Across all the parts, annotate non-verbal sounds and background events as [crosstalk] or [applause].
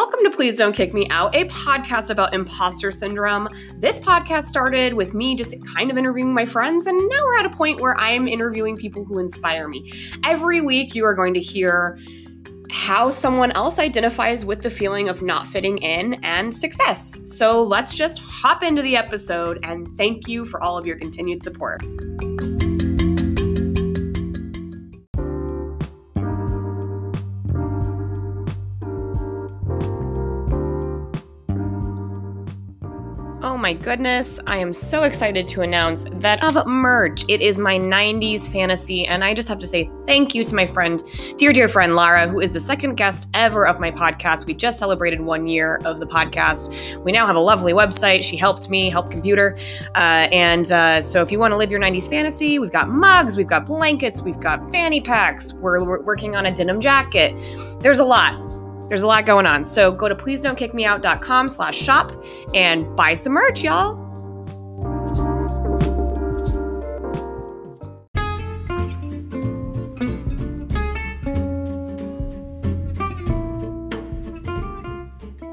Welcome to Please Don't Kick Me Out, a podcast about imposter syndrome. This podcast started with me just kind of interviewing my friends, and now we're at a point where I'm interviewing people who inspire me. Every week, you are going to hear how someone else identifies with the feeling of not fitting in and success. So let's just hop into the episode, and thank you for all of your continued support. My goodness, I am so excited to announce that of merch. It is my 90s fantasy, and I just have to say thank you to my friend, dear, dear friend Lara, who is the second guest ever of my podcast. We just celebrated one year of the podcast. We now have a lovely website. She helped me, help computer. Uh, and uh, so if you want to live your 90s fantasy, we've got mugs, we've got blankets, we've got fanny packs, we're, we're working on a denim jacket. There's a lot. There's a lot going on. So go to please don't kick me out.com slash shop and buy some merch, y'all.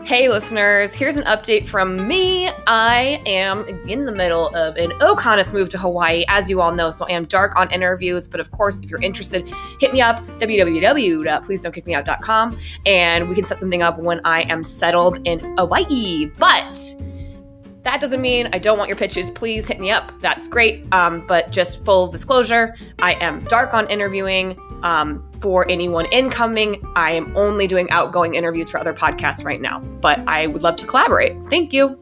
Hey, listeners, here's an update from me. I am in the middle of an OCONUS move to Hawaii, as you all know, so I am dark on interviews. But of course, if you're interested, hit me up, www.pleasedon'tkickmeout.com, and we can set something up when I am settled in Hawaii. But that doesn't mean I don't want your pitches. Please hit me up. That's great. Um, but just full disclosure, I am dark on interviewing um, for anyone incoming. I am only doing outgoing interviews for other podcasts right now, but I would love to collaborate. Thank you.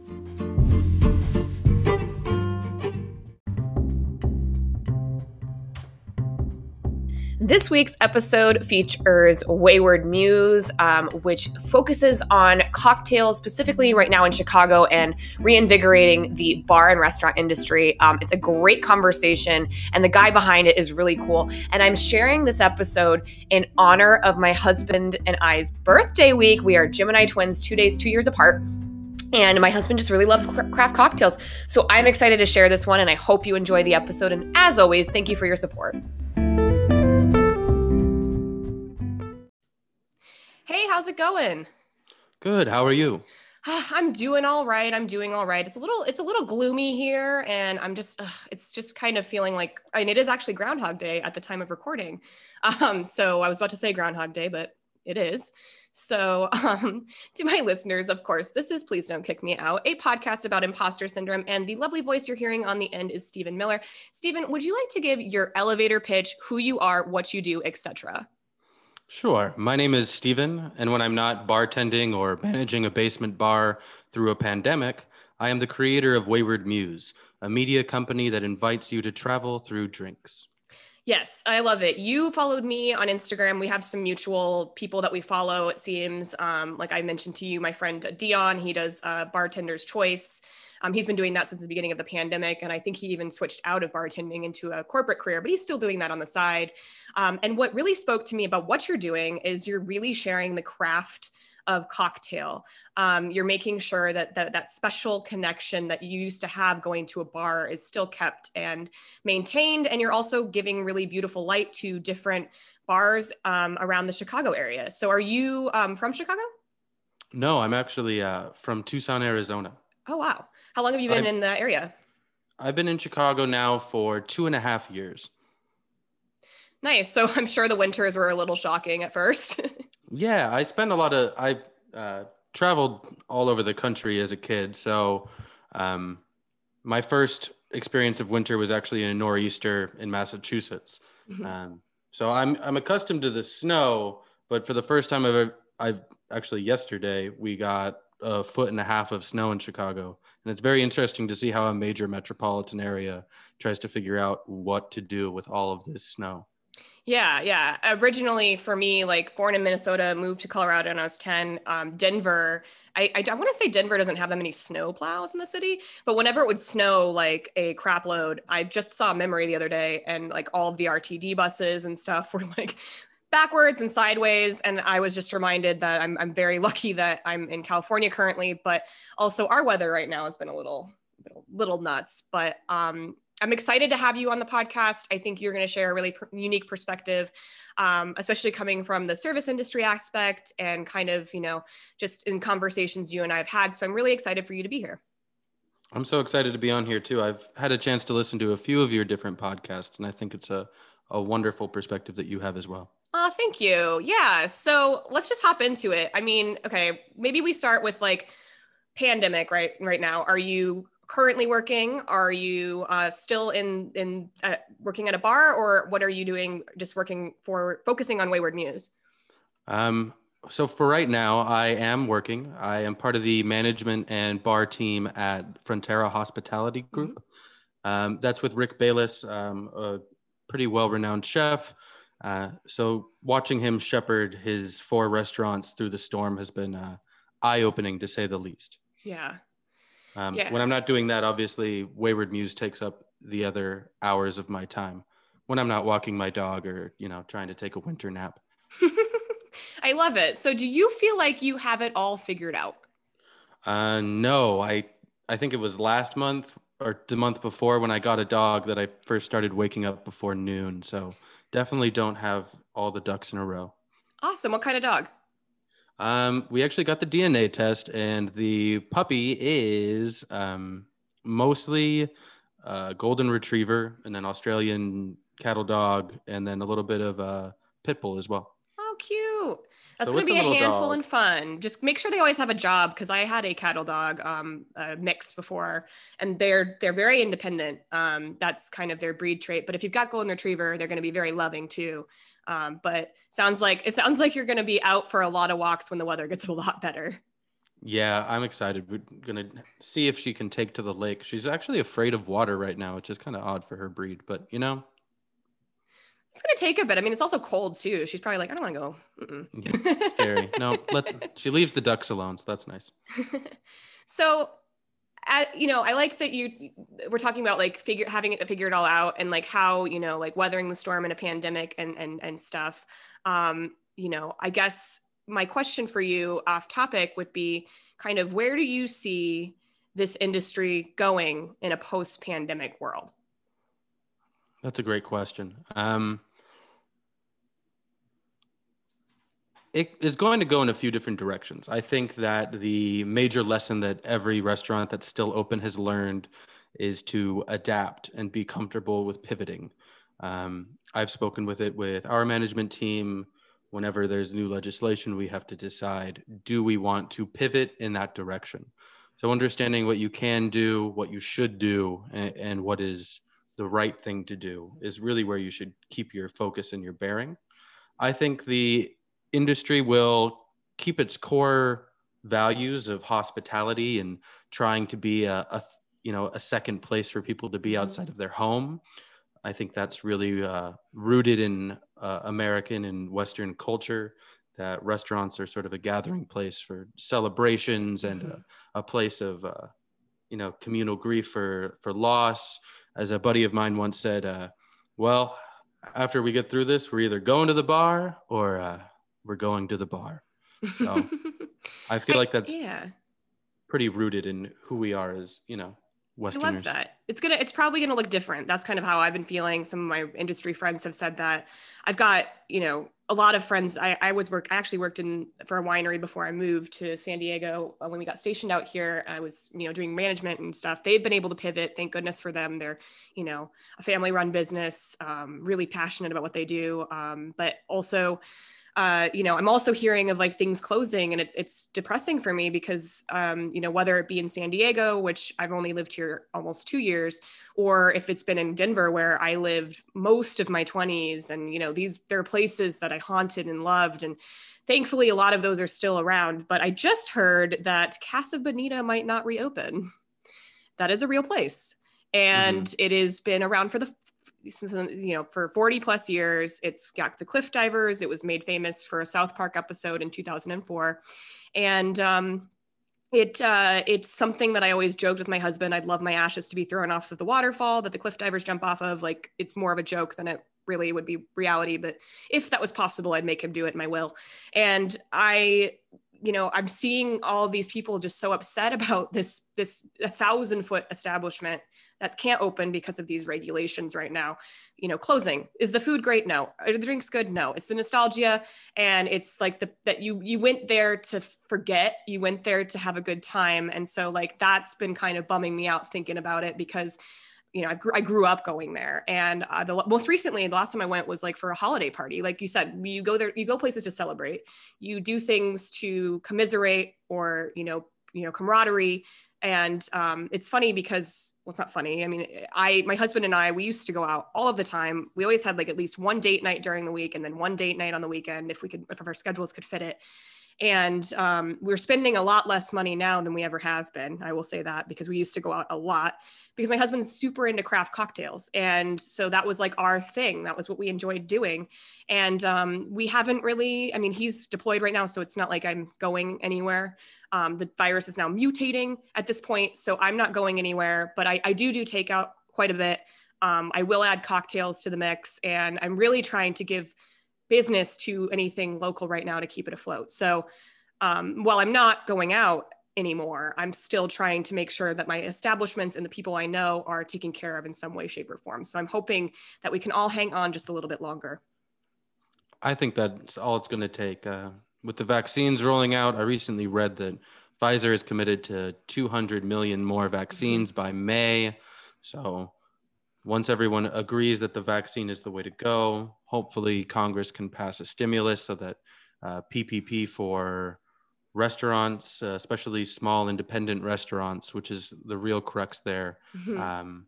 This week's episode features Wayward Muse, um, which focuses on cocktails, specifically right now in Chicago, and reinvigorating the bar and restaurant industry. Um, it's a great conversation, and the guy behind it is really cool. And I'm sharing this episode in honor of my husband and I's birthday week. We are Gemini twins, two days, two years apart. And my husband just really loves craft cocktails. So I'm excited to share this one, and I hope you enjoy the episode. And as always, thank you for your support. Hey, how's it going? Good. How are you? [sighs] I'm doing all right. I'm doing all right. It's a little it's a little gloomy here and I'm just ugh, it's just kind of feeling like I mean it is actually Groundhog Day at the time of recording. [laughs] Um so I was about to say Groundhog Day but it is. So, [laughs] um, to my listeners, of course, this is Please Don't Kick Me Out, a podcast about imposter syndrome. And the lovely voice you're hearing on the end is Stephen Miller. Stephen, would you like to give your elevator pitch, who you are, what you do, etc.? Sure. My name is Stephen, and when I'm not bartending or managing a basement bar through a pandemic, I am the creator of Wayward Muse, a media company that invites you to travel through drinks. Yes, I love it. You followed me on Instagram. We have some mutual people that we follow, it seems. Um, like I mentioned to you, my friend Dion, he does uh, Bartender's Choice. Um, he's been doing that since the beginning of the pandemic. And I think he even switched out of bartending into a corporate career, but he's still doing that on the side. Um, and what really spoke to me about what you're doing is you're really sharing the craft of cocktail. Um, you're making sure that, that that special connection that you used to have going to a bar is still kept and maintained. And you're also giving really beautiful light to different bars um, around the Chicago area. So, are you um, from Chicago? No, I'm actually uh, from Tucson, Arizona. Oh, wow. How long have you been I've, in the area? I've been in Chicago now for two and a half years. Nice. So I'm sure the winters were a little shocking at first. [laughs] yeah, I spent a lot of, I uh, traveled all over the country as a kid. So um, my first experience of winter was actually in a nor'easter in Massachusetts. Mm-hmm. Um, so I'm, I'm accustomed to the snow, but for the first time I've, I've actually yesterday, we got a foot and a half of snow in Chicago. And it's very interesting to see how a major metropolitan area tries to figure out what to do with all of this snow. Yeah, yeah. Originally, for me, like born in Minnesota, moved to Colorado when I was 10. Um, Denver, I, I, I want to say Denver doesn't have that many snow plows in the city, but whenever it would snow like a crap load, I just saw a memory the other day and like all of the RTD buses and stuff [laughs] were like backwards and sideways. And I was just reminded that I'm, I'm very [laughs] lucky that I'm in California currently, but also our weather right now has been a little, little, nuts. But um, I'm excited to have you on the podcast. I think you're going to share a really pr- unique perspective, um, especially coming from the service industry aspect and kind of, you know, just in conversations you and I have had. So I'm really excited for you to be here. I'm so excited to be on here too. I've had a chance to listen to a few of your different podcasts, and I think it's a, a wonderful perspective that you have as well. Oh, thank you. Yeah. So let's just hop into it. I mean, okay, maybe we start with like pandemic right right now. Are you currently working? Are you uh, still in in uh, working at a bar, or what are you doing? Just working for focusing on Wayward Muse. Um, so for right now, I am working. I am part of the management and bar team at Frontera Hospitality mm-hmm. Group. Mm-hmm. Um, that's with Rick Bayless, um, a pretty well-renowned chef. Uh, so watching him shepherd his four restaurants through the storm has been uh, eye-opening to say the least. Yeah, um, yeah. When I'm not doing that, obviously, Wayward Muse takes up the other hours of my time when I'm not walking my dog or, you know, trying to take a winter nap. [laughs] I love it. So do you feel like you have it all figured out? Uh, no, I, I think it was last month or the month before when I got a dog that I first started waking up before noon. So definitely don't have all the ducks in a row. Awesome. What kind of dog? Um, we actually got the DNA test, and the puppy is um, mostly uh, golden retriever, and then Australian cattle dog, and then a little bit of uh, pit bull as well. Oh, cute! That's so gonna be a handful dog. and fun. Just make sure they always have a job because I had a cattle dog um, uh, mix before, and they're they're very independent. Um, that's kind of their breed trait. But if you've got golden retriever, they're going to be very loving too. Um, but sounds like it sounds like you're going to be out for a lot of walks when the weather gets a lot better. Yeah, I'm excited. We're gonna see if she can take to the lake. She's actually afraid of water right now, which is kind of odd for her breed, but you know, it's gonna take a bit. I mean, it's also cold too. She's probably like, I don't want to go. Yeah, scary. [laughs] no, let she leaves the ducks alone, so that's nice. [laughs] so you know, I like that you we're talking about like figure having it figure it all out and like how you know like weathering the storm in a pandemic and and and stuff. Um, you know, I guess my question for you off topic would be kind of where do you see this industry going in a post pandemic world? That's a great question. Um, it is going to go in a few different directions. I think that the major lesson that every restaurant that's still open has learned is to adapt and be comfortable with pivoting. Um, I've spoken with it with our management team. Whenever there's new legislation, we have to decide do we want to pivot in that direction? So, understanding what you can do, what you should do, and, and what is the right thing to do is really where you should keep your focus and your bearing. I think the industry will keep its core values of hospitality and trying to be a, a you know a second place for people to be mm-hmm. outside of their home i think that's really uh, rooted in uh, american and western culture that restaurants are sort of a gathering place for celebrations and mm-hmm. a, a, place of uh, you know communal grief for for loss as a buddy of mine once said uh, well after we get through this we're either going to the bar or uh, we're going to the bar. So [laughs] I feel like that's yeah. pretty rooted in who we are as, you know, Westerners. I love that. It's gonna it's probably gonna look different. That's kind of how I've been feeling. Some of my industry friends have said that. I've got, you know, a lot of friends. I, I was work I actually worked in for a winery before I moved to San Diego. Uh, when we got stationed out here, I was, you know, doing management and stuff. They've been able to pivot. Thank goodness for them. They're, you know, a family run business, um, really passionate about what they do. Um, but also uh, you know, I'm also hearing of like things closing, and it's it's depressing for me because, um, you know, whether it be in San Diego, which I've only lived here almost two years, or if it's been in Denver, where I lived most of my 20s, and you know, these there are places that I haunted and loved, and thankfully a lot of those are still around. But I just heard that Casa Bonita might not reopen. That is a real place and mm-hmm. it has been around for the since you know for 40 plus years it's got the cliff divers it was made famous for a south park episode in 2004 and um, it uh, it's something that I always joked with my husband. I'd love my ashes to be thrown off of the waterfall that the cliff divers jump off of. Like it's more of a joke than it really would be reality. But if that was possible, I'd make him do it in my will. And I, you know, I'm seeing all these people just so upset [laughs] about this this a thousand foot establishment that can't open because of these regulations right now you know closing is the food great no are the drinks good no it's the nostalgia and it's like the that you you went there to forget you went there to have a good time and so like that's been kind of bumming me out thinking about it because you know, I grew, I grew up going there. And uh, the most recently, the last time I went was like for a holiday party. Like you said, you go there, you go places to celebrate, you do things to commiserate or, you know, you know, camaraderie. And um, it's funny because, well, it's not funny. I mean, I, my husband and I, we used to go out all of the time. We always had like at least one date night during the week and then one date night on the weekend if we could, if our schedules could fit it and um, we're spending a lot less money now than we ever have been i will say that because we used to go out a lot because my husband's super into craft cocktails. And so that was like our thing. That was what we enjoyed doing. And um, we haven't really i mean he's deployed right now so it's not like i'm going anywhere. Um, the virus is now mutating at this point so i'm not going anywhere but i, I do do takeout quite a bit. Um, i will add cocktails to the mix and i'm really trying to give business to anything local right now to keep it afloat. So um, while I'm not going out anymore, I'm still trying to make sure that my establishments and the people I know are taken care of in some way, shape, or form. So I'm hoping that we can all hang on just a little bit longer. I think that's all it's going to take. Uh, with the vaccines rolling out, I recently read that Pfizer is committed to 200 million more vaccines mm-hmm. by May. So once everyone agrees that the vaccine is the way to go, hopefully Congress can pass a stimulus so that uh, PPP for restaurants, uh, especially small independent restaurants, which is the real crux there. Mm-hmm. Um,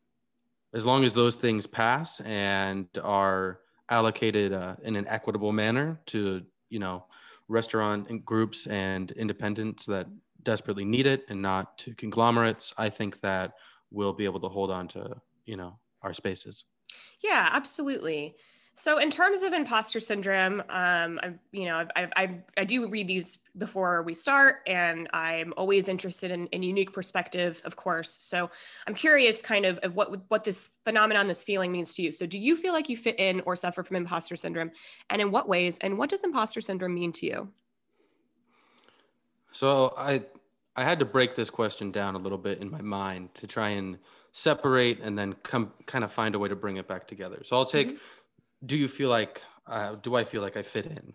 as long as those things pass and are allocated uh, in an equitable manner to, you know, restaurant groups and independents that desperately need it and not to conglomerates, I think that we'll be able to hold on to, you know, our spaces. Yeah, absolutely. So, in terms of imposter syndrome, um, I, you know, I, I, I do read these before we start, and I'm always interested in, in unique perspective, of course. So, I'm curious, kind of, of what what this phenomenon, this feeling means to you. So, do you feel like you fit in or suffer from imposter syndrome, and in what ways? And what does imposter syndrome mean to you? So, I I had to break this question down a little bit in my mind to try and separate and then come kind of find a way to bring it back together. So I'll take, mm-hmm. do you feel like, uh, do I feel like I fit in?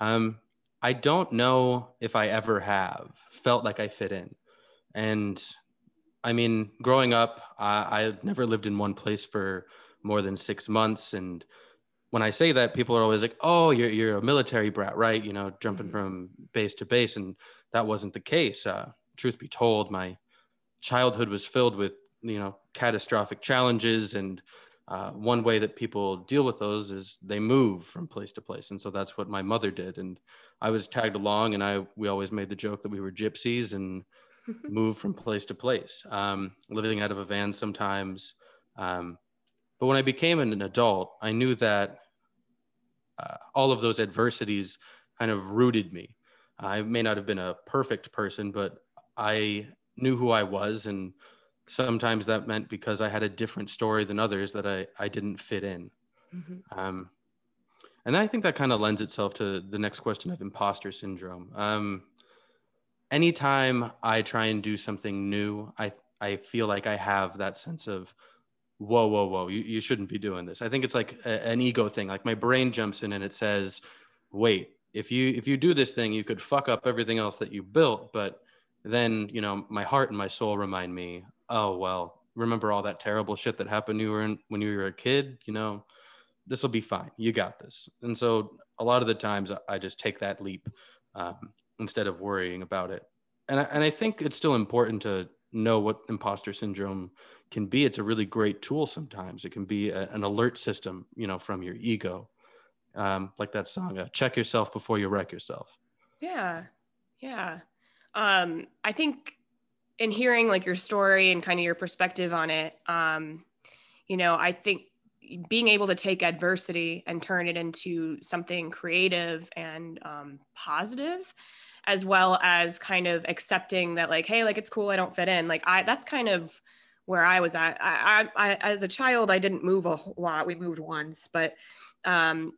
Um, I don't know if I ever have felt like I fit in. And I mean, growing up, I, I never lived in one place for more than six months. And when I say that, people are always like, "Oh, you're you're a military brat, right? You know, jumping mm-hmm. from base to base." And that wasn't the case. Uh, truth be told, my childhood was filled with you know catastrophic challenges. And uh, one way that people deal with those is they move from place to place. And so that's what my mother did. And i was tagged along and i we always made the joke that we were gypsies and [laughs] moved from place to place um, living out of a van sometimes. Um, but when i became an adult i knew that uh, all of those adversities kind of rooted me. I may not have been a perfect person but i knew who i was and sometimes that meant because I had a different story than others that I, I didn't fit in. Mm-hmm. Um, and I think that kind of lends itself to the next question of imposter syndrome. Um, anytime I try and do something new, I, I feel like I have that sense of, whoa, whoa, whoa, you, you shouldn't be doing this. I think it's like a, an ego thing. Like my brain jumps in and it says, wait, if you if you do this thing, you could fuck up everything else that you built, but then you know my heart and my soul remind me oh well remember all that terrible shit that happened you were in, when you were a kid? You know this will be fine. You got this. And so a lot of the times i just take that leap um, instead of worrying about it. And I, and I think it's still important to know what imposter syndrome can be. It's a really great tool sometimes. It can be a, an alert system you know from your ego um, like that song uh, check yourself before you wreck yourself. Yeah. Yeah um, i think in hearing like your story and kind of your perspective on it, um, you know, I think being able to take adversity and turn it into something creative and um, positive as well as kind of accepting that like hey like it's cool i don't fit in. Like i that's kind of where i was at. I, I, I as a child i didn't move a lot. We moved once but um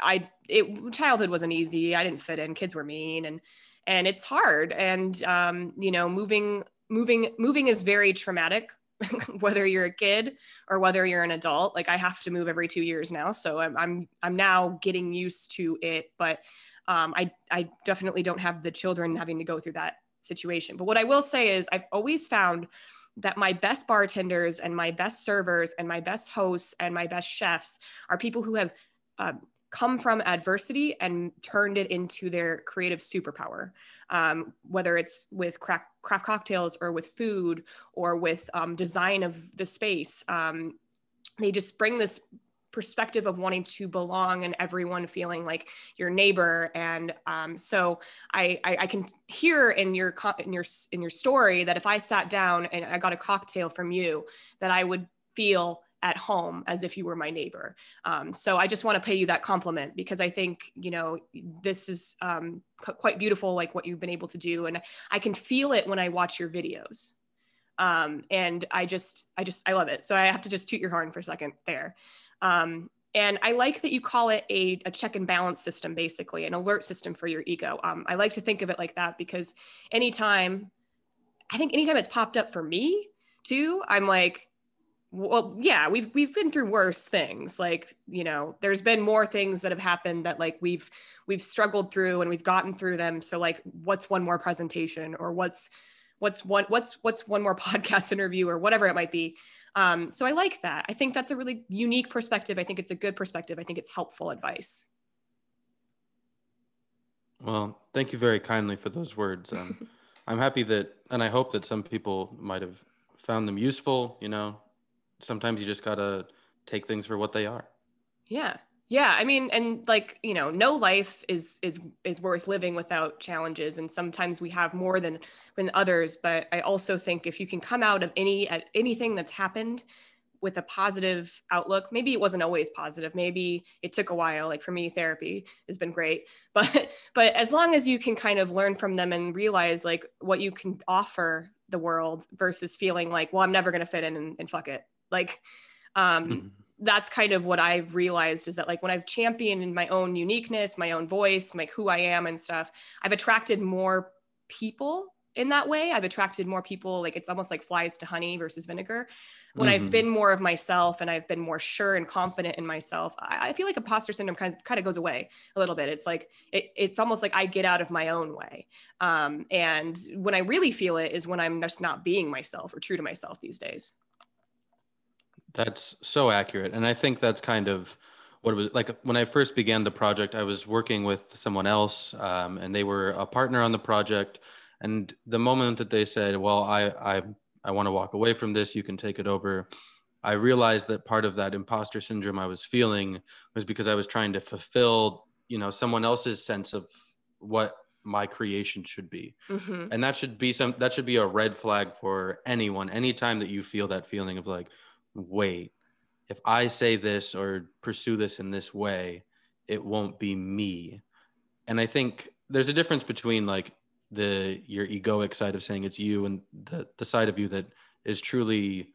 i it childhood wasn't easy. I didn't fit in. Kids were mean and and it's hard and um, you know moving moving moving is very traumatic [laughs] whether you're a kid or whether you're an adult. Like I have to move every two years now, so I'm I'm I'm now getting used to it. But um, I I definitely don't have the children having to go through that situation. But what I will say is I've always found that my best bartenders and my best servers and my best hosts and my best chefs are people who have um, come from adversity and turned it into their creative superpower, um, whether it's with craft, craft cocktails or with food or with um, design of the space. Um, they just bring this perspective of wanting to belong and everyone feeling like your neighbor and um, so I, I, I can hear in your in your in your story that if i sat down and i got a cocktail from you that i would feel at home as if you were my neighbor. Um, so I just want to pay you that compliment because I think, you know, this is um, quite beautiful, like what you've been able to do. And I can feel it when I watch your videos. Um, and I just, I just, I love it. So I have to just toot your horn for a second there. Um, and I like that you call it a, a, check and balance system, basically, an alert system for your ego. Um, I like to think of it like that because anytime, I think anytime it's popped up for me too, I'm like, well yeah we've we've been through worse things like you know there's been more things that have happened that like we've we've struggled through and we've gotten through them. So like what's one more presentation or what's what's one what's what's one more [laughs] podcast interview or whatever it might be? Um, so i like that. I think that's a really unique perspective. I think it's a good perspective. I think it's helpful advice. Well thank you very kindly for those words. Um, [laughs] i'm happy that and i hope that some people might have found them useful you know sometimes you just gotta take things for what they are. Yeah. Yeah, I mean, and like you know, no life is is is worth living without challenges, and sometimes we have more than than others. But I also think if you can come out of any at anything that's happened with a positive outlook, maybe it wasn't always positive, maybe it took a while. Like for me, therapy has been great, [laughs] but but as long as you can kind of learn from them and realize like what you can offer the world versus feeling like, well, I'm never gonna fit in and, and fuck it like, um, mm-hmm. that's kind of what I've realized is that like when I've championed my own uniqueness, my own voice, like who I am and stuff, I've attracted more people in that way. I've attracted more people. Like it's almost like flies to honey versus vinegar. When mm-hmm. I've been more of myself and I've been more sure and confident in myself, I, I, feel like imposter syndrome kind of, kind of goes away a little bit. It's like it, it's almost like I get out of my own way. Um, and when I really feel it is when I'm just not being myself or true to myself these days. That's so accurate. And I think that's kind of what it was like when I first began the project. I was working with someone else, um, and they were a partner on the project. And the moment that they said, "Well, I I I want to walk away from this. You can take it over," I realized that part of that imposter syndrome I was feeling was because I was trying to fulfill, you know, someone else's sense of what my creation should be mm-hmm. and that should be some that should be a red flag for anyone anytime that you feel that feeling of like wait, if I say this or pursue this in this way, it won't be me. And I think there's a difference between like the your egoic side of saying it's you and the the side of you that is truly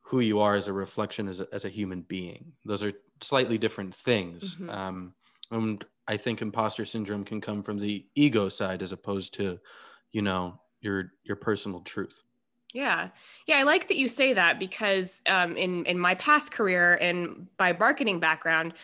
who you are as a reflection as a, as a human being. Those are slightly different things. Mm-hmm. Um, and I think imposter syndrome can come from the ego side as opposed to, you know, your your personal truth. Yeah. Yeah. I like that you say that because um, in, in my past career and my marketing background,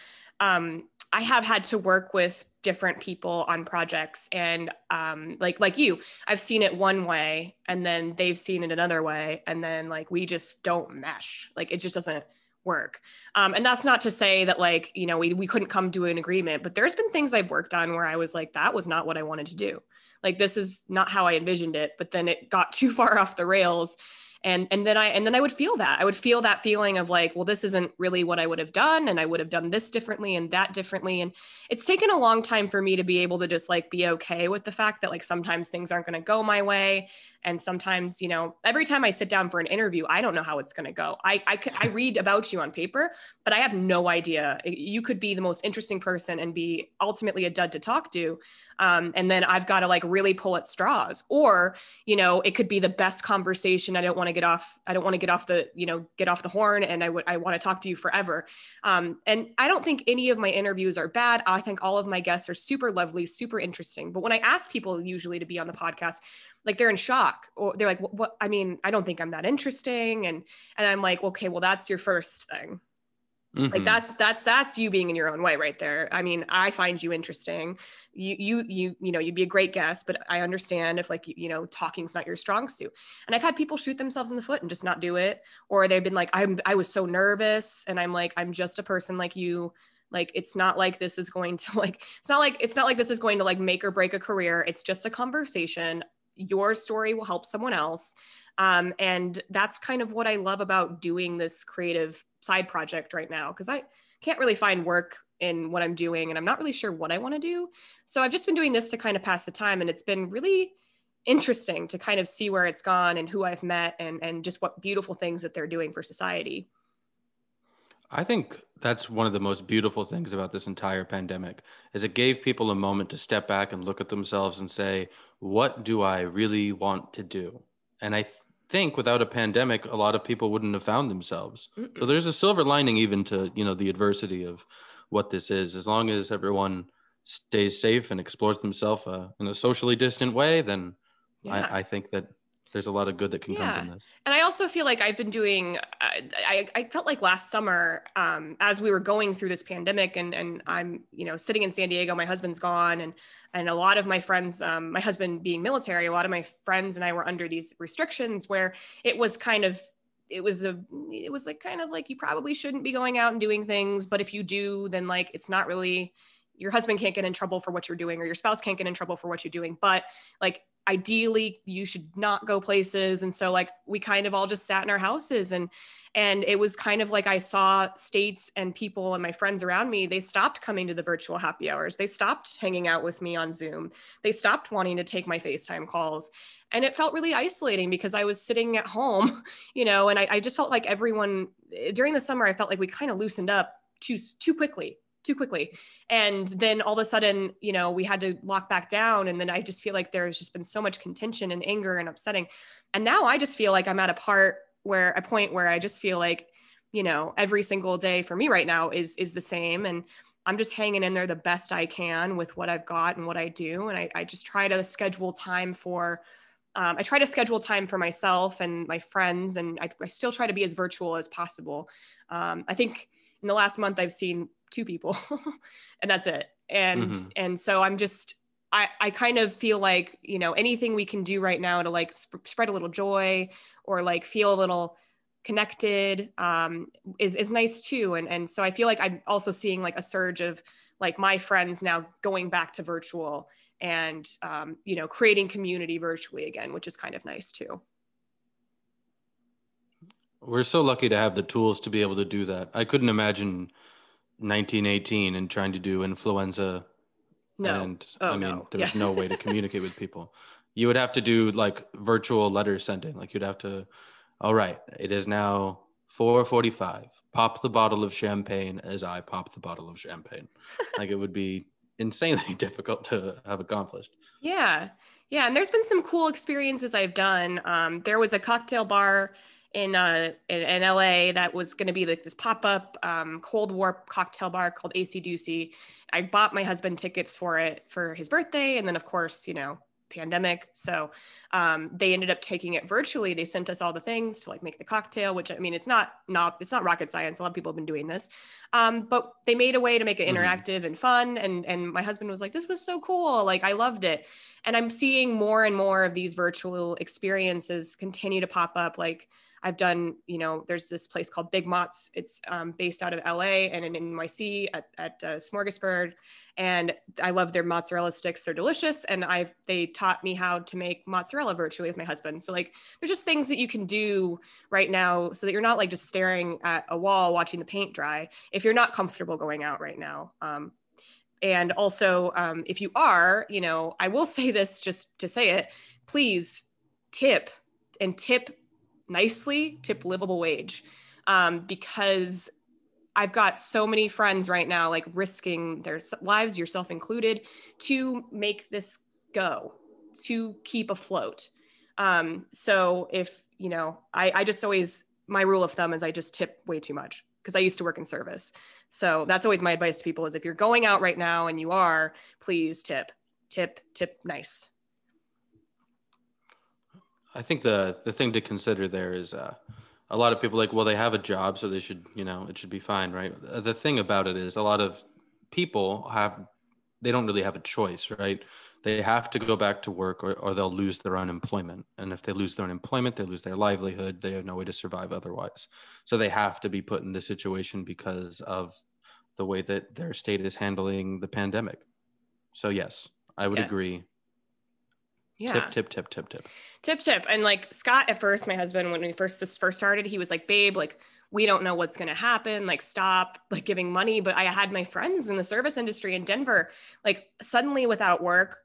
um, I have had to work with different people on projects and um, like like you i've seen it one way and then they've seen it another way and then like we just don't mesh like it just doesn't work um, and that's not to say that like you know we, we couldn't come to an agreement but there's been things i've worked on where i was like that was not what i wanted to do like this is not how i envisioned it but then it got [laughs] too far off the rails. And and then i and then i would feel that. I would feel that feeling of like well this isn't really what i would have done and i would have done this differently and that differently. And it's taken a long time for me to be able to just like be okay with the fact that like sometimes things aren't going to go my way. And sometimes you know every time i sit down for an interview i don't know how it's going to go. I, I i read about you on paper but i have no idea. You could be the most interesting person and be ultimately a dud to talk to um, and then i've got to like really pull at straws. Or you know it could be the best conversation i don't want to get off i don't want to get off the you know get off the horn and i would i want to talk to you forever. Um, and i don't think any of my interviews are bad. I think all of my guests are super lovely super interesting. But when i ask people usually to be on the podcast like they're in shock. Or they're like what, what i mean i don't think i'm that interesting. And and i'm like okay well that's your first thing Mm-hmm. Like that's that's that's you being in your own way right there. I mean, I find you interesting. You you you you know, you'd be a great guest, but I understand if like you, you know, talking's not your strong suit. And I've had people shoot themselves in the foot and just not do it or they've been like I'm I was so nervous and I'm like I'm just a person like you. Like it's not like this is going to [laughs] like it's not like it's not like this is going to like make or break a career. It's just a conversation. Your story will help someone else. Um, and that's kind of what I love about doing this creative side project right now because I can't really find work in what I'm doing and I'm not really sure what I want to do. So I've just been doing this to kind of pass the time and it's been really interesting to kind of see where it's gone and who I've met and and just what beautiful things that they're doing for society. I think that's one of the most beautiful things about this entire pandemic is it gave people a moment to step back and look at themselves and say, what do I really want to do? And I think without a pandemic, a lot of people wouldn't have found themselves. So there's a silver lining even to you know the adversity of what this is. As long as everyone stays safe and explores themselves uh, in a socially distant way, then yeah. I, I think that there's a lot of good that can yeah. come from this. And I also feel like I've been doing, I, I felt like last summer, um, as we were going through this pandemic and, and I'm, you know, sitting in San Diego, my husband's gone and, and a lot of my friends, um, my husband being military, a lot of my friends and I were under these restrictions where it was kind of, it was a, it was like kind of like, you probably shouldn't be going out and doing things, but if you do, then like, it's not really, your husband can't get in trouble for what you're doing or your spouse can't get in trouble for what you're doing but like ideally you should not go places. And so like we kind of all just sat in our houses and and it was kind of like i saw states and people and my friends around me they stopped coming to the virtual happy hours. They stopped hanging out with me on zoom. They stopped wanting to take my facetime calls. And it felt really isolating because i was sitting at home [laughs] you know and i, I just felt like everyone during the summer i felt like we kind of loosened up too too quickly too quickly. And then all of a sudden, you know, we had to lock back down. And then I just feel like there's just been so much contention and anger and upsetting. And now I just feel like I'm at a part where a point where I just feel like, you know, every single day for me right now is is the same. And I'm just hanging in there the best I can with what I've got and what I do. And I, I just try to schedule time for um, I try to schedule time for myself and my friends, and I, I still try to be as virtual as possible. Um, I think in the last month, I've seen two people [laughs] and that's it. And mm-hmm. and so i'm just i i kind of feel like you know anything we can do right now to like sp- spread a little joy or like feel a little connected um is is nice too. And and so i feel like i'm also seeing like a surge of like my friends now going back to virtual and um, you know creating community virtually again which is kind of nice too. We're so lucky to have the tools to be able to do that. I couldn't imagine 1918 and trying to do influenza. No. And oh, I mean, no. there was yeah. no way to [laughs] communicate with people. You would have to do like virtual letter sending. Like you'd have to, all right, it is now 445. Pop the bottle of champagne as I pop the bottle of champagne. [laughs] like it would be insanely [laughs] difficult to have accomplished. Yeah. Yeah. And there's been some cool experiences I've done. Um, there was a cocktail bar in uh in, in LA that was going to be like this pop up um, Cold War cocktail bar called AC Ducey. I bought my husband tickets for it for his birthday, and then of course you know pandemic so um, they ended up taking it virtually they sent us all the things to like make the cocktail which i mean it's not not it's not rocket science a lot of people have been doing this um, but they made a way to make it mm-hmm. interactive mm-hmm. and fun and and my husband was like this was so cool like i loved it and i'm seeing more and more of these virtual experiences continue to pop up like I've done, you know, there's this place called Big Mozz. It's um, based out of LA and in NYC at, at uh, Smorgasburg. And I love their mozzarella sticks. They're delicious. And I've, they taught me how to make mozzarella virtually with my husband. So like, there's just things that you can do right now so that you're not like just staring at a wall watching the paint dry if you're not comfortable going out right now. Um, and also, um, if you are, you know, I will [laughs] say this just to say it, please tip and tip nicely, tip livable wage. Um, because I've got so many friends right now, like risking their lives, yourself included, to make this go, to keep afloat. Um, so if, you know, I, I just always, my rule of thumb is I just tip way too much because I used to work in service. So that's always my advice to people is if you're going out right now and you are, please tip, tip, tip nice. I think the the thing to consider there is uh, a lot of people like, well, they have a job, so they should, you know, it should be fine, right? The thing about it is a lot of people have, they don't really have a choice, right? They have to go back to work or, or they'll lose their unemployment. And if they lose their unemployment, they lose their livelihood. They have no way to survive otherwise. So they have to be put in this situation because of the way that their state is handling the pandemic. So, yes, I would yes. agree yeah. Tip, tip, tip, tip, tip. Tip, tip. And like Scott, at first, my husband, when we first this first started, he was like, babe, like, we don't know what's going to happen. Like, stop like giving money. But I had my friends in the service industry in Denver, like, suddenly without work,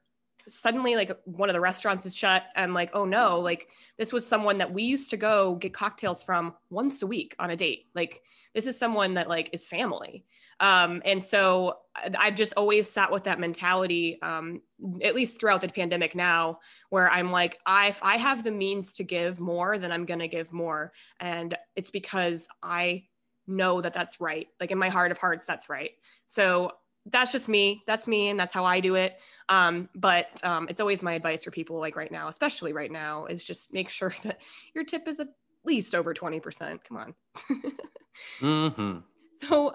suddenly like one of the restaurants is shut. I'm like, oh no, like, this was someone that we used to go get cocktails from once a week on a date. Like, this is someone that like is family. Um, and so I've just always sat with that mentality, um, at least throughout the pandemic now, where I'm like, I, if I have the means to give more, then I'm going to give more. And it's because I know that that's right. Like in my heart of hearts, that's right. So that's just me. That's me. And that's how I do it. Um, but um, it's always my advice for people like right now, especially right now, is just make sure [laughs] that your tip is at least over 20%. Come on. [laughs] mm-hmm. So,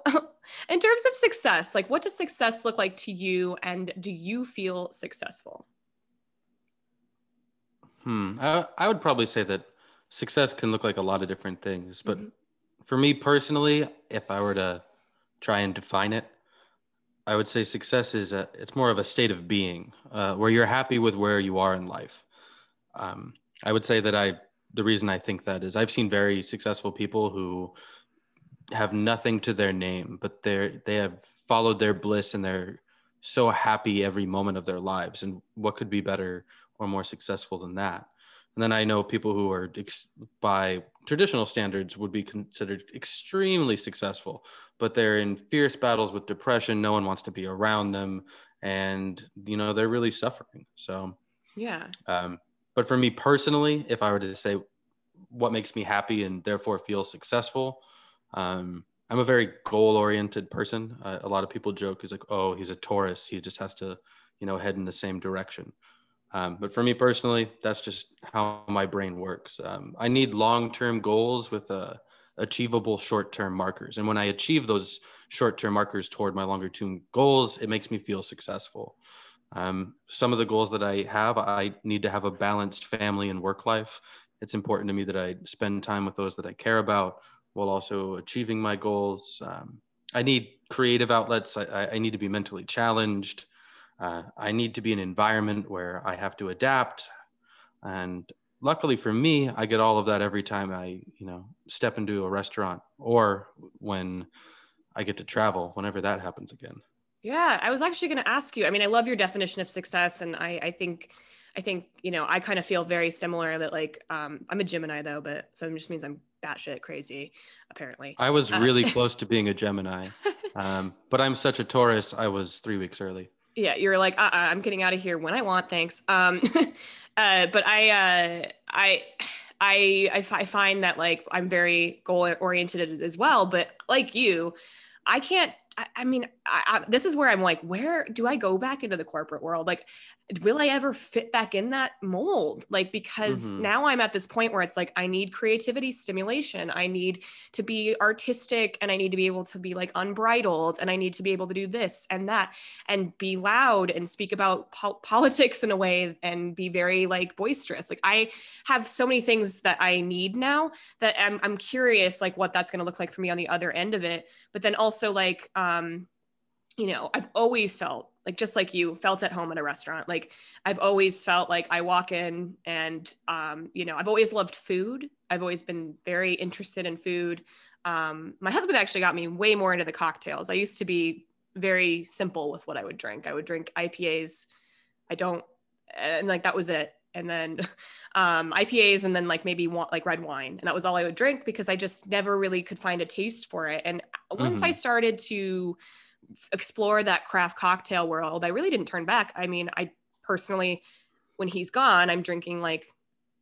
in terms of success, like what does success look like to you and do you feel successful? Hmm. I, I would probably say that success can look like a lot of different things, but mm-hmm. for me personally, if I were to try and define it, I would say success is a, it's more of a state of being uh, where you're happy with where you are in life. Um, I would say that I, the reason I think that is I've seen very successful people who have nothing to their name, but they're they have followed their bliss and they're so happy every moment of their lives. And what could be better or more successful than that? And then I know people who are ex- by traditional standards would be considered extremely successful, but they're in fierce battles with depression. No one wants to be around them, and you know they're really suffering. So yeah. Um, but for me personally, if I were to say what makes me happy and therefore feel successful, um, I'm a very goal oriented person. Uh, a lot of people joke, he's like, oh, he's a Taurus. He just has to, you know, head in the same direction. Um, but for me personally, that's just how my brain works. Um, I need long term goals with uh, achievable short term markers. And when I achieve those short term markers toward my longer term goals, it makes me feel successful. Um, some of the goals that I have, I need to have a balanced family and work life. It's important to me that I spend time with those that I care about while also achieving my goals. Um, I need creative outlets. I, I, need to be mentally challenged. Uh, I need to be in an environment where I have to adapt. And luckily for me, I get all of that every time I, you know, step into a restaurant or when I get to travel, whenever that happens again. Yeah, I was actually going to ask you. I mean, I love your definition of success, and I, I think, I think, you know, I kind of feel very similar. That like, um, I'm a Gemini though, but so it just means I'm batshit crazy, apparently. I was uh, really [laughs] close to being a Gemini, [laughs] um, but I'm such a Taurus. I was three weeks early. Yeah, you're like, uh-uh, I'm getting out of here when I want, thanks. Um, [laughs] uh, but I, uh, I, I, I find that like I'm very goal oriented as well. But like you, I can't I, I mean, I, I, this is where I'm like, where do I go back into the corporate world? Like, will I ever fit back in that mold? Like, because mm-hmm. now I'm at this point where it's like, I need creativity stimulation. I need to be artistic and I need to be able to be like unbridled and I need to be able to do this and that and be loud and speak about po- politics in a way and be very like boisterous. Like, I have so many things that I need now that I'm, I'm curious, like, what that's going to look like for me on the other end of it. But then also, like, um, you know, I've always felt like just like you felt at home in a restaurant. Like I've always felt like I walk in and um, you know, I've always loved food. I've always been very interested in food. Um, my husband actually got me way more into the cocktails. I used to be very simple with what I would drink. I would drink IPAs. I don't and like that was it. And then [laughs] um, IPAs and then like maybe want like red wine. And that was all I would drink because I just never really could find a taste for it. And once mm-hmm. I started to explore that craft cocktail world, I really didn't turn back. I mean, I personally, when he's gone, I'm drinking like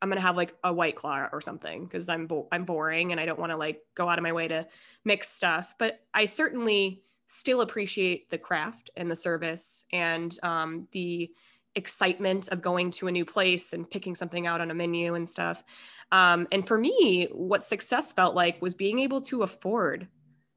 I'm gonna have like a white claw or something because I'm bo- I'm boring and I don't want to like go out of my way to mix stuff. But I certainly still appreciate the craft and the service and um, the excitement of going to a new place and picking something out on a menu and stuff. Um, and for me, what success felt like was being able to afford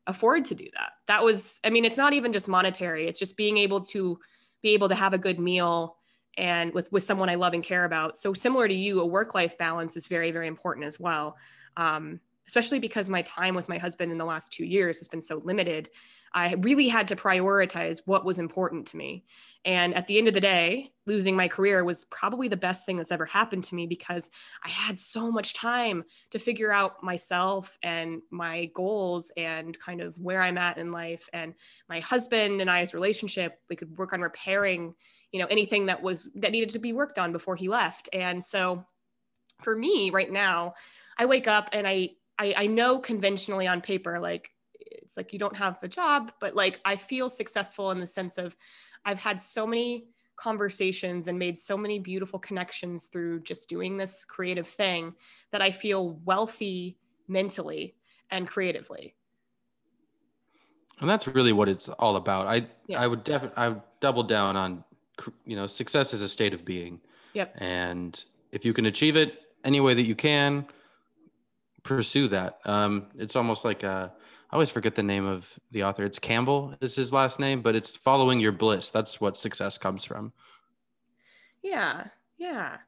afford to do that. That was, I mean, it's not even just monetary. It's just being able to be able to have a good meal and with with someone I love and care about. So similar to you, a work life balance is very very important as well. Um, especially because my time with my husband in the last two years has been so limited. I really had to prioritize what was important to me. And at the end of the day, losing my career was probably the best thing that's ever happened to me because I had so much time to figure out myself and my goals and kind of where I'm at in life. And my husband and I's relationship, we could work on repairing, you know, anything that was that needed to be worked on before he left. And so for me right now, I wake up and I I, I know conventionally on paper, like it's like you don't have a job, but like I feel successful in the sense of I've had so many conversations and made so many beautiful connections through just doing this creative thing that I feel wealthy mentally and creatively. And that's really what it's all about. I yeah. I would definitely I would double down on you know success is a state of being. Yep. And if you can achieve it any way that you can, pursue that. Um, it's almost like a I always forget the name of the author. It's Campbell is his last name, but it's following your bliss. That's what success comes from. Yeah, yeah.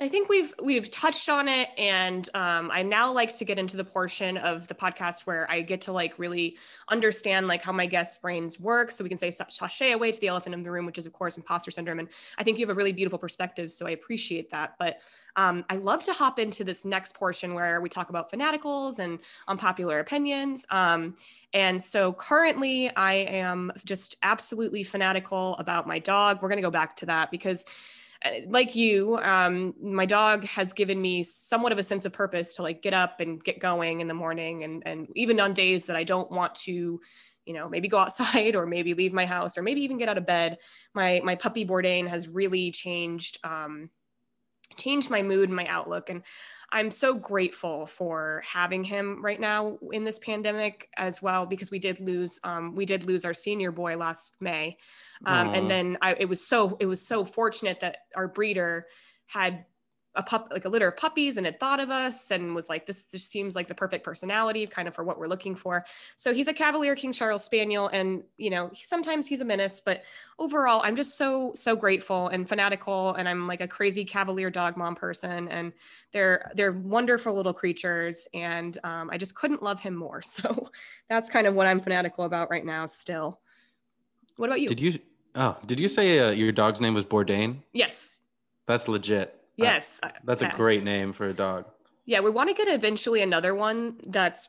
I think we've we've touched on it, and um, I now like to get into the portion of the podcast where I get to like really understand like how my guests' brains work, so we can say sashay away to the elephant in the room, which is of course imposter syndrome. And I think you have a really beautiful perspective, so I appreciate that. But um, I love to hop into this next portion where we talk about fanaticals and unpopular opinions. Um, and so currently, I am just absolutely fanatical about my dog. We're going to go back to that because uh, like you um, my dog has given me somewhat of a sense of purpose to like get up and get going in the morning and and even on days that i don't want to you know maybe go [laughs] outside or maybe leave my house or maybe even get out of bed my my puppy bourdain has really changed um, changed my mood and my outlook. And I'm so grateful for having him right now in this pandemic as well, because we did lose, um, we did lose our senior boy last May. Um, and then I, it was so, it was so fortunate that our breeder had a pup like a litter of puppies and had thought of us and was like this just seems like the perfect personality kind of for what we're looking for. So he's a cavalier king charles spaniel and you know he, sometimes he's a menace but overall i'm just so so grateful and fanatical and i'm like a crazy cavalier dog mom person and they're they're wonderful little creatures and um, i just couldn't love him more. [laughs] So that's kind of what i'm fanatical about right now still. What about you? Did you oh did you say uh, your dog's name was bourdain? Yes. That's legit Yes. that's a great name for a dog. Yeah, we want to get eventually another one that's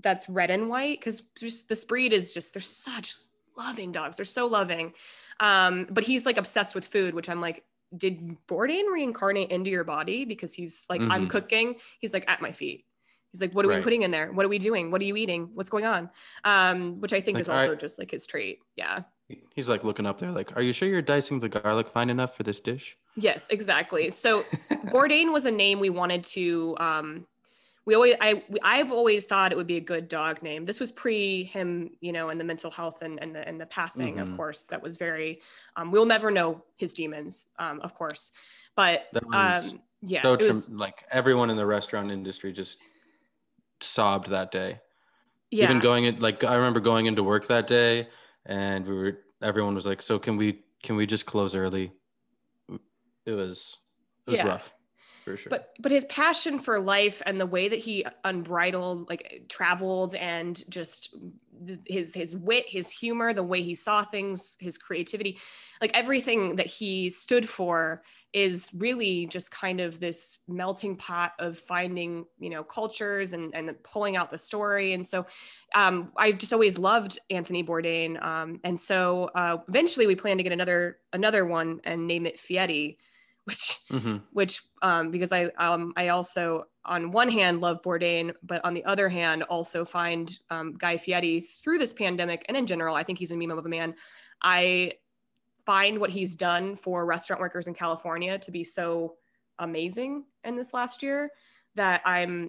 that's red and white because just this breed is just they're such loving dogs. They're so loving. Um, but he's like obsessed with food, which I'm like, did Bourdain reincarnate into your body? Because he's like, mm-hmm. I'm cooking. He's like at my feet. He's like, what are right. we putting in there? What are we doing? What are you eating? What's going on? Um, which I think like, is also I, just like his trait. Yeah. He's like looking up there, like, are you sure you're dicing the garlic fine enough for this dish? Yes, exactly. [laughs] So Bourdain was a name we wanted to. Um, we always, I, I've always thought it would be a good dog name. This was pre him, you know, and the mental health and and the and the passing, mm-hmm. of course. That was very. Um, we'll never know his demons, um, of course, but um, yeah, so trim- was, like everyone in the restaurant industry just sobbed that day. Yeah. Even going in, like I remember going into work that day and we were everyone was like, "So can we can we just close early?" It was it was yeah. rough. For sure. But but his passion for life and the way that he unbridled like traveled and just his his wit, his humor, the way he saw things, his creativity, like everything that he stood for is really just kind of this melting pot of finding you know cultures and and pulling out the story and so um, i've just always loved anthony bourdain um, and so uh, eventually we plan to get another another one and name it fieri which mm-hmm. which um, because i um, i also on one hand love bourdain but on the other hand also find um, guy fieri through this pandemic and in general i think he's a meme of a man i find what he's done for restaurant workers in California to be so amazing in this last year that I'm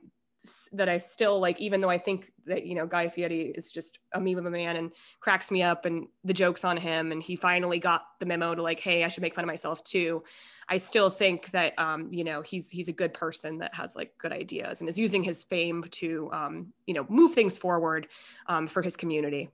that I still like, even though I think that, you know, Guy Fieri is just a meme of a man and cracks me up and the joke's on him. And he finally got the memo to like, hey, I should make fun of myself too. I still think that, um, you know, he's, he's a good person that has like good ideas and is using his fame to, um, you know, move things forward um, for his community.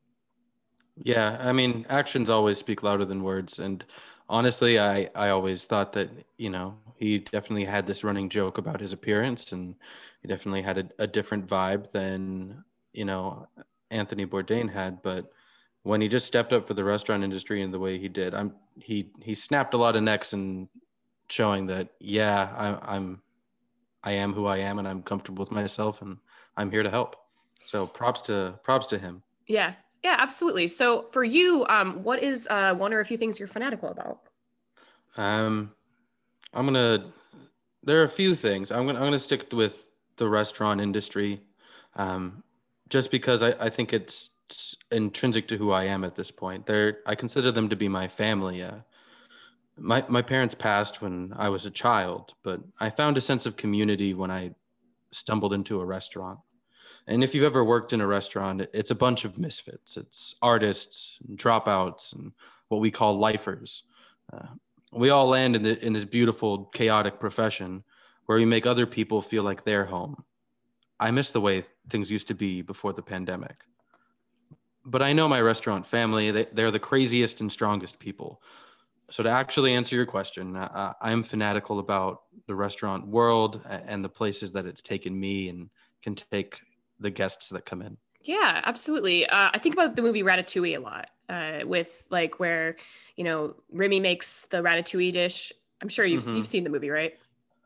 Yeah. I mean, actions always speak louder than words. And honestly, I, I always thought that, you know, he definitely had this running joke about his appearance and he definitely had a, a different vibe than you know Anthony Bourdain had, but when he just stepped up for the restaurant industry in the way he did, I'm he he snapped a lot of necks and showing that yeah, I, I'm I am who I am and I'm comfortable with myself and I'm here to help. So props to props to him. Yeah, yeah, absolutely. So for you, um, what is uh, one or a few things you're fanatical about? Um, I'm gonna. There are a few things. I'm gonna I'm gonna stick with the restaurant industry, um, just because I, I think it's intrinsic to who I am at this point. They're I consider them to be my family. Uh, my my parents passed when I was a child, but I found a sense of community when I stumbled into a restaurant. And if you've ever worked in a restaurant, it's a bunch of misfits. It's artists, and dropouts, and what we call lifers. Uh, we all land in, the, in this beautiful, chaotic profession where we make other people feel like they're home. I miss the way things used to be before the pandemic. But I know my restaurant family, they, they're the craziest and strongest people. So, to actually answer your question, I'm fanatical about the restaurant world and the places that it's taken me and can take the guests that come in. Yeah, absolutely. Uh, I think about the movie Ratatouille a lot, uh, with like where, you know, Remy makes the ratatouille dish. I'm sure you've, mm-hmm. you've seen the movie, right?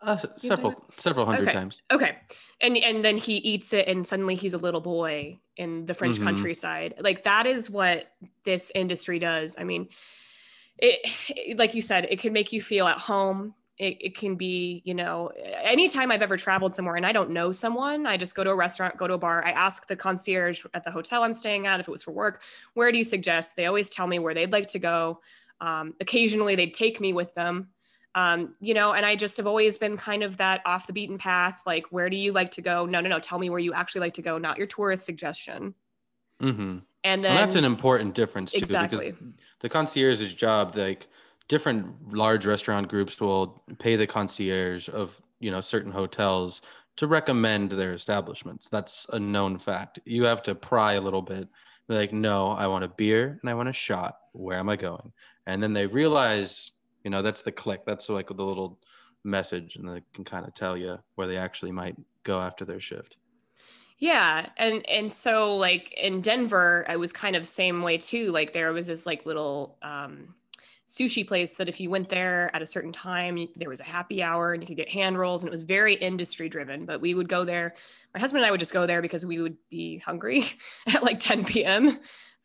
Uh, several several hundred okay. times. Okay. And and then he eats it and suddenly he's a little boy in the French mm-hmm. countryside. Like that is what this industry does. I mean, it like you said, it can make you feel at home. It, it can be, you know, anytime I've ever traveled somewhere and I don't know someone, I just go to a restaurant, go to a bar. I ask the concierge at the hotel I'm staying at if it was for work, where do you suggest? They always tell me where they'd like to go. Um, occasionally, they'd take me with them um, you know, and I just have always been kind of that off the beaten path. Like, where do you like to go? No, no, no. Tell me where you actually like to go, not your tourist suggestion. Mm-hmm. And then well, that's an important difference too, exactly. because the concierge's job, like different large restaurant groups will pay the concierge of you know certain hotels to recommend their establishments. That's a known fact. You have to pry a little bit. like, no, I want a beer and I want a shot. Where am I going? And then they realize you know that's the click that's like the little message and they can kind of tell you where they actually might go after their shift yeah and and so like in denver i was kind of same way too like there was this like little um sushi place that if you went there at a certain time there was a happy hour and you could get hand rolls and it was very industry driven but we would go there. My husband and i would just go there because we would be hungry [laughs] at like 10 p.m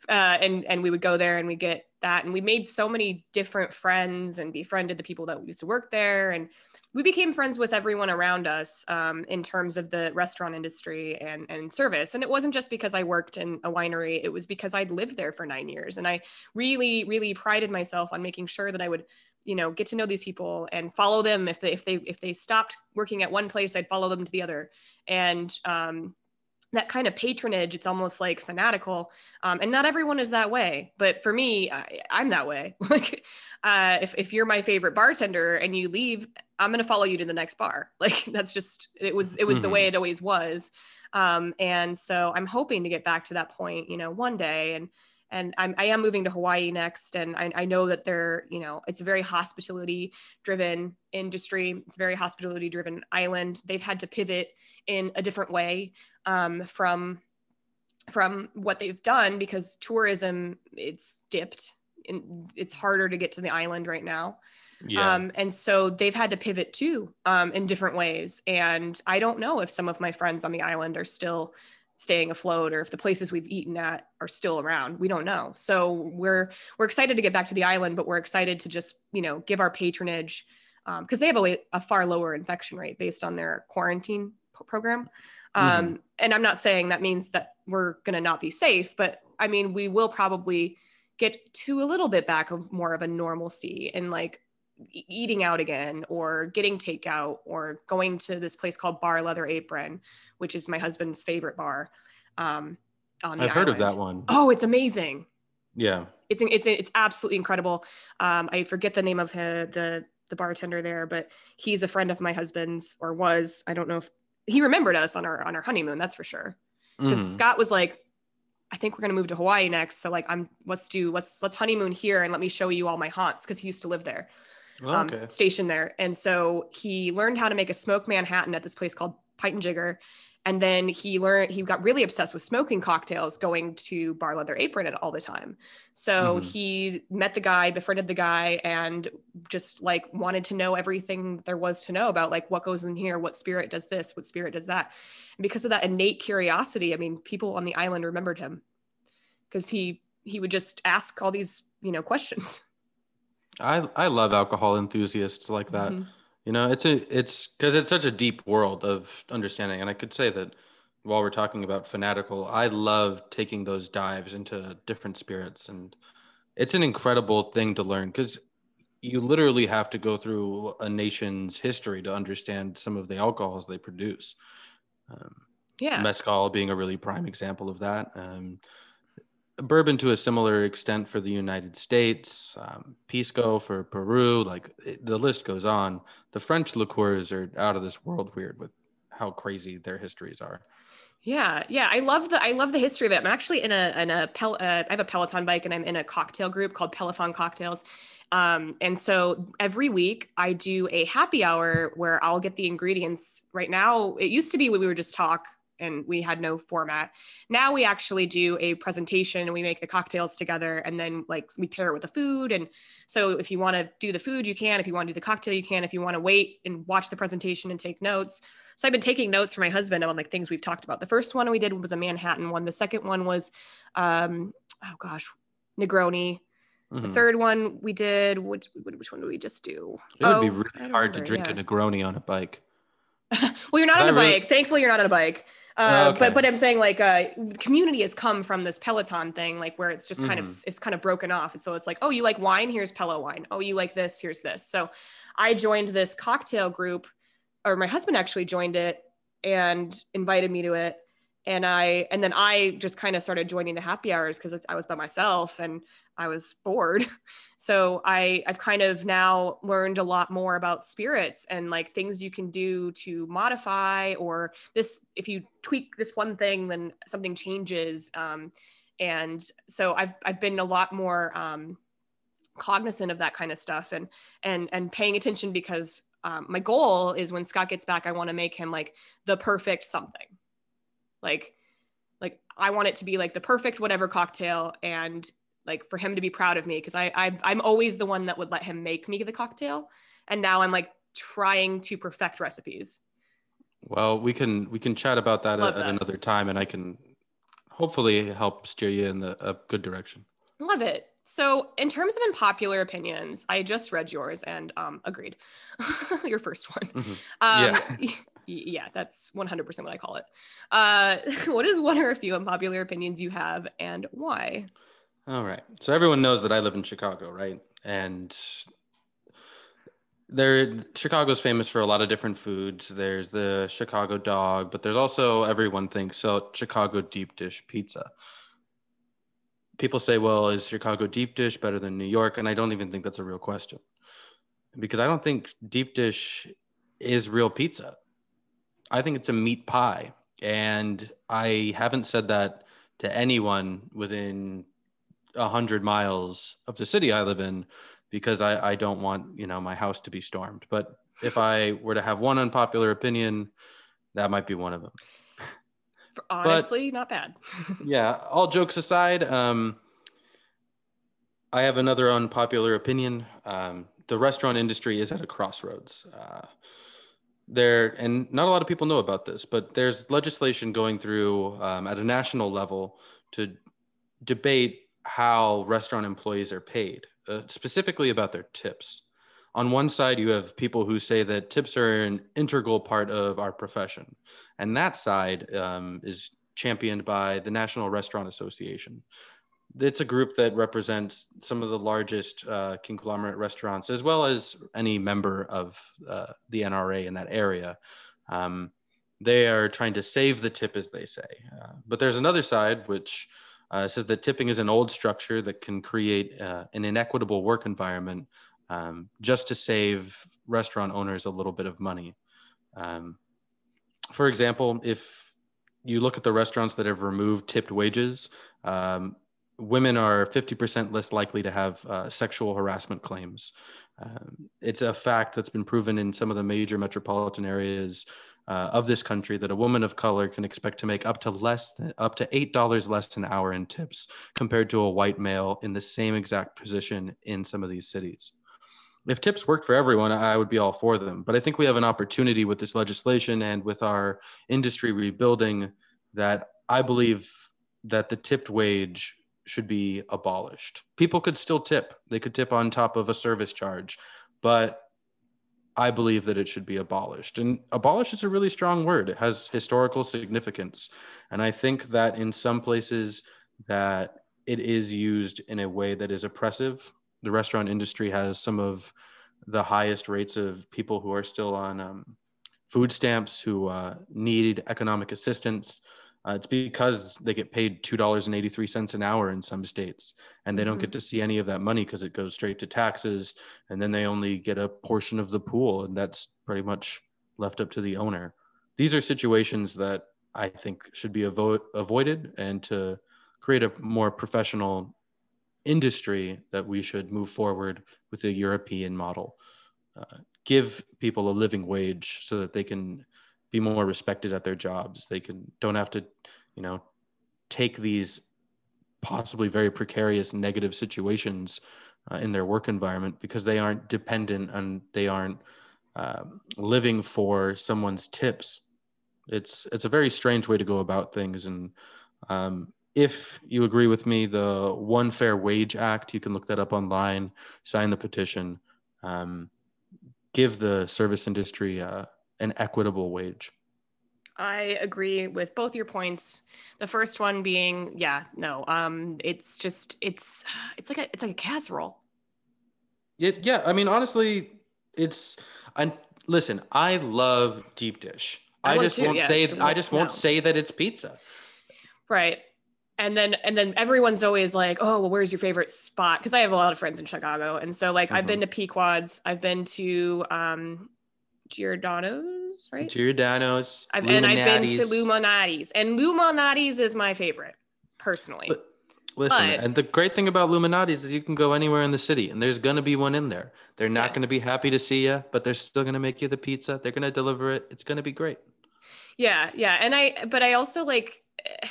uh, and and we would go there and we get that and we made so many different friends and befriended the people that used to work there and we became friends with everyone around us um, in terms of the restaurant industry and, and service. And it wasn't just because I worked in a winery, it was because I'd lived there for nine years. And I really, really prided myself on making sure that I would, you know, get to know these people and follow them. If they, if they, if they stopped working at one place, I'd follow them to the other. And um, that kind of patronage it's almost like fanatical um, and not everyone is that way but for me I, am that way [laughs] like uh, if, if you're my favorite bartender and you leave i'm going to follow you to the next bar [laughs] like that's just it was it was mm-hmm. the way mm-hmm. it always was um, and so i'm hoping to get back to that point you know one day and and I'm, I am moving to Hawaii next. And I, I know that they're, you know, it's a very hospitality driven industry. It's a very hospitality driven island. They've had to pivot in a different way um, from from what they've done because tourism it's dipped and it's harder to get to the island right now yeah. Um, and so they've had to pivot too um, in different ways and i don't know if some of my friends on the island are still staying afloat or if the places we've eaten at are still around we don't know so we're we're excited to get back to the island but we're excited to just you know give our patronage because um, they have a, a, far lower infection rate based on their quarantine program um, mm-hmm. And I'm not saying that means that we're going to not be safe, but I mean, we will probably get to a little bit back of more of a normalcy and like eating out again or getting takeout or going to this place called Bar Leather Apron, which is my husband's favorite bar. Um, on the I've heard of that one. Oh, it's amazing. Yeah. It's it's it's absolutely incredible. Um, I forget the name of hi- the the bartender there, but he's a friend of my husband's or was. I don't know if he remembered us on our on our honeymoon. That's for sure. Because Mhm. Scott was like, I think we're gonna move to Hawaii next. So like, I'm let's do let's let's honeymoon here and let me show you all my haunts because he used to live there um, Okay. stationed there. And so he learned how to make a smoked Manhattan at this place called Pint and Jigger. And then he learned, he got really obsessed with smoking cocktails, going to Bar Leather Apron it all the time. So Mhm. he met the guy, befriended the guy, and just like wanted to know everything there was to know about like what goes in here, what spirit does this, what spirit does that. And because of that innate curiosity, I mean, people on the island remembered him because he he would just ask all these, you know, questions. [laughs] I I love alcohol enthusiasts like that. Mhm. You know, it's a it's because it's such a deep world of understanding, and I could say that while we're talking about fanatical, I love taking those dives into different spirits, and it's an incredible thing to learn because you literally have to go through a nation's history to understand some of the alcohols they produce. Um, Yeah. Mezcal being a really prime example of that. Um, bourbon to a similar extent for the United States, um, pisco for Peru, like it, the list goes on. The French liqueurs are out of this world weird with how crazy their histories are. Yeah, yeah, I love the I love the history of it. I'm actually in a in a pel- uh, I have a Peloton bike and I'm in a cocktail group called Peloton Cocktails. Um, and so every week I do a happy hour where I'll get the ingredients. Right now, it used to be we would just talk and we had no format. Now we actually do a presentation and we make the cocktails together and then like we pair it with the food. And so if you want to do the food, you can. If you want to do the cocktail, you can. If you want to wait and watch the presentation and take notes. So I've been taking notes for my husband on like things we've talked about. The first one we did was a Manhattan one. The second one was, um, oh gosh, Negroni. The Mhm. third one we did, which, which one did we just do? It would Oh, be really hard to drink yeah. a Negroni on a bike. [laughs] well, you're not on a really- bike. Thankfully, you're not on a bike. Oh, Uh, okay. But but I'm saying like uh, community has come from this Peloton thing, like where it's just kind of Mhm. it's kind of broken off, and so it's like, oh, you like wine? Here's Pelo wine. Oh, you like this? Here's this. So I joined this cocktail group, or my husband actually joined it and invited me to it, and I and then I just kind of started joining the happy hours because I was by myself and I was bored. [laughs] So I I've kind of now learned a lot more about spirits and like things you can do to modify or this if you tweak this one thing then something changes. Um, and so I've I've been a lot more um, cognizant of that kind of stuff and and and paying attention because um, my goal is when Scott gets back I want to make him like the perfect something like like I want it to be like the perfect whatever cocktail and like for him to be proud of me because I, I I'm always the one that would let him make me the cocktail, and now I'm like trying to perfect recipes. Well, we can we can chat about that Love at, that. another time, and I can hopefully help steer you in the, a good direction. Love it. So, in terms of unpopular opinions, I just read yours and um, agreed. [laughs] Your first one. Mhm. Um, Yeah. [laughs] yeah, that's 100% what I call it. Uh, [laughs] what is one or a few unpopular opinions you have and why? All right. So everyone knows that I live in Chicago, right? And there Chicago's famous for a lot of different foods. There's the Chicago dog, but there's also everyone thinks so Chicago deep dish pizza. People say, "Well, is Chicago deep dish better than New York?" And I don't even think that's a real question. Because I don't think deep dish is real pizza. I think it's a meat pie, and I haven't said that to anyone within a hundred miles of the city I live in because I, I don't want you know my house to be stormed. But if I were to have one unpopular opinion, that might be one of them. Honestly, not bad. [laughs] Yeah. All jokes aside, um, I have another unpopular opinion. Um, the restaurant industry is at a crossroads. Uh, there, and not a lot of people know about this, but there's legislation going through um, at a national level to debate how restaurant employees are paid, uh, specifically about their tips. On one side, you have people who say that tips are an integral part of our profession, and that side um, is championed by the National Restaurant Association. It's a group that represents some of the largest uh, conglomerate restaurants, as well as any member of uh, the NRA in that area. Um, they are trying to save the tip, as they say. Uh, but there's another side which uh, says that tipping is an old structure that can create uh, an inequitable work environment um, just to save restaurant owners a little bit of money. Um, for example, if you look at the restaurants that have removed tipped wages, um, women are 50% less likely to have uh, sexual harassment claims. Um, it's a fact that's been proven in some of the major metropolitan areas uh, of this country that a woman of color can expect to make up to less than up to eight dollars less an hour in tips compared to a white male in the same exact position in some of these cities. If tips worked for everyone, I would be all for them. But I think we have an opportunity with this legislation and with our industry rebuilding that I believe that the tipped wage should be abolished. People could still tip. They could tip on top of a service charge, but I believe that it should be abolished. And abolish is a really strong word. It has historical significance. And I think that in some places that it is used in a way that is oppressive. The restaurant industry has some of the highest rates of people who are still on um, food stamps, who uh, need economic assistance, uh, it's because they get paid two dollars and eighty three cents an hour in some states, and they don't get mm-hmm. to see any of that money because it goes straight to taxes, and then they only get a portion of the pool, and that's pretty much left up to the owner. These are situations that I think should be avo- avoided, and to create a more professional industry, that we should move forward with a European model. Uh, give people a living wage so that they can be more respected at their jobs. They can don't have to, you know, take these possibly very precarious negative situations uh, in their work environment because they aren't dependent and they aren't uh, living for someone's tips. It's it's a very strange way to go about things, and um, if you agree with me, the One Fair Wage Act, you can look that up online, sign the petition, um, give the service industry uh, an equitable wage. I agree with both your points. The first one being, yeah, no, um, it's just it's it's like a it's like a casserole. It, yeah, I mean, honestly, it's. And listen, I love deep dish. I, I just won't yeah, say I just won't no. say that it's pizza. Right. And then and then everyone's always like, "Oh, well, where's your favorite spot?" Because I have a lot of friends in Chicago, and so like mm-hmm. I've been to Pequod's, I've been to um, Giordano's, right? Giordano's. I've, and I've been to Lou Malnati's, and Lou Malnati's is my favorite, personally. But, listen, but, and the great thing about Lou Malnati's is you can go anywhere in the city, and there's gonna be one in there. They're not yeah. gonna be happy to see you, but they're still gonna make you the pizza. They're gonna deliver it. It's gonna be great. Yeah, yeah, and I, but I also like. [sighs]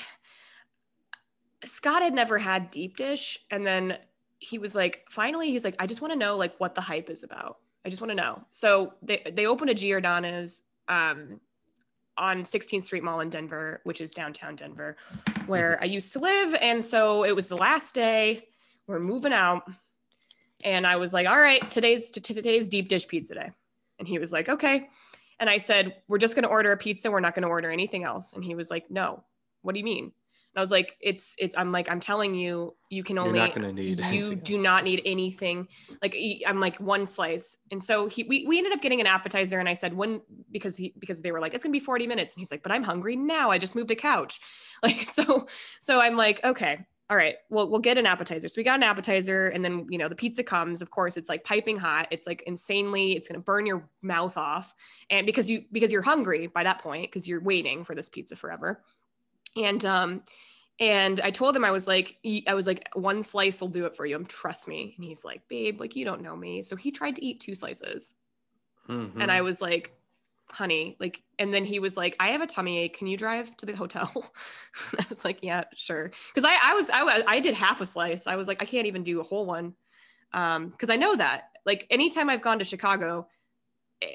Scott had never had deep dish, and then he was like, finally, he's like, I just want to know like what the hype is about. I just want to know. So they they opened a Giordano's um, on 16th Street Mall in Denver, which is downtown Denver, where I used to live. And so it was the last day. We're moving out, and I was like, "All right, today's today's deep dish pizza day." And he was like, "Okay." And I said, "We're just going to order a pizza. We're not going to order anything else." And he was like, "No. What do you mean?" And I was like, it's it's I'm like, I'm telling you, you can only you do not need anything. Like I'm like one slice. And so he we, we ended up getting an appetizer and I said when because he because they were like, it's gonna be 40 minutes. And he's like, but I'm hungry now. I just moved a couch. [laughs] Like so, so I'm like, okay, all right, well, we'll get an appetizer. So we got an appetizer, and then you know the pizza comes. Of course, it's like piping hot. It's like insanely. It's gonna burn your mouth off, and because you because you're hungry by that point because you're waiting for this pizza forever and um and I told him I was like I was like one slice will do it for you. trust me. And he's like, "Babe, like you don't know me." So he tried to eat two slices. Mm-hmm. And I was like, "Honey, like and then he was like, "I have a tummy ache. Can you drive to the hotel?" [laughs] I was like, "Yeah, sure." Cuz I I was I I did half a slice. I was like, "I can't even do a whole one." Um cuz I know that. Like anytime I've gone to Chicago, eh,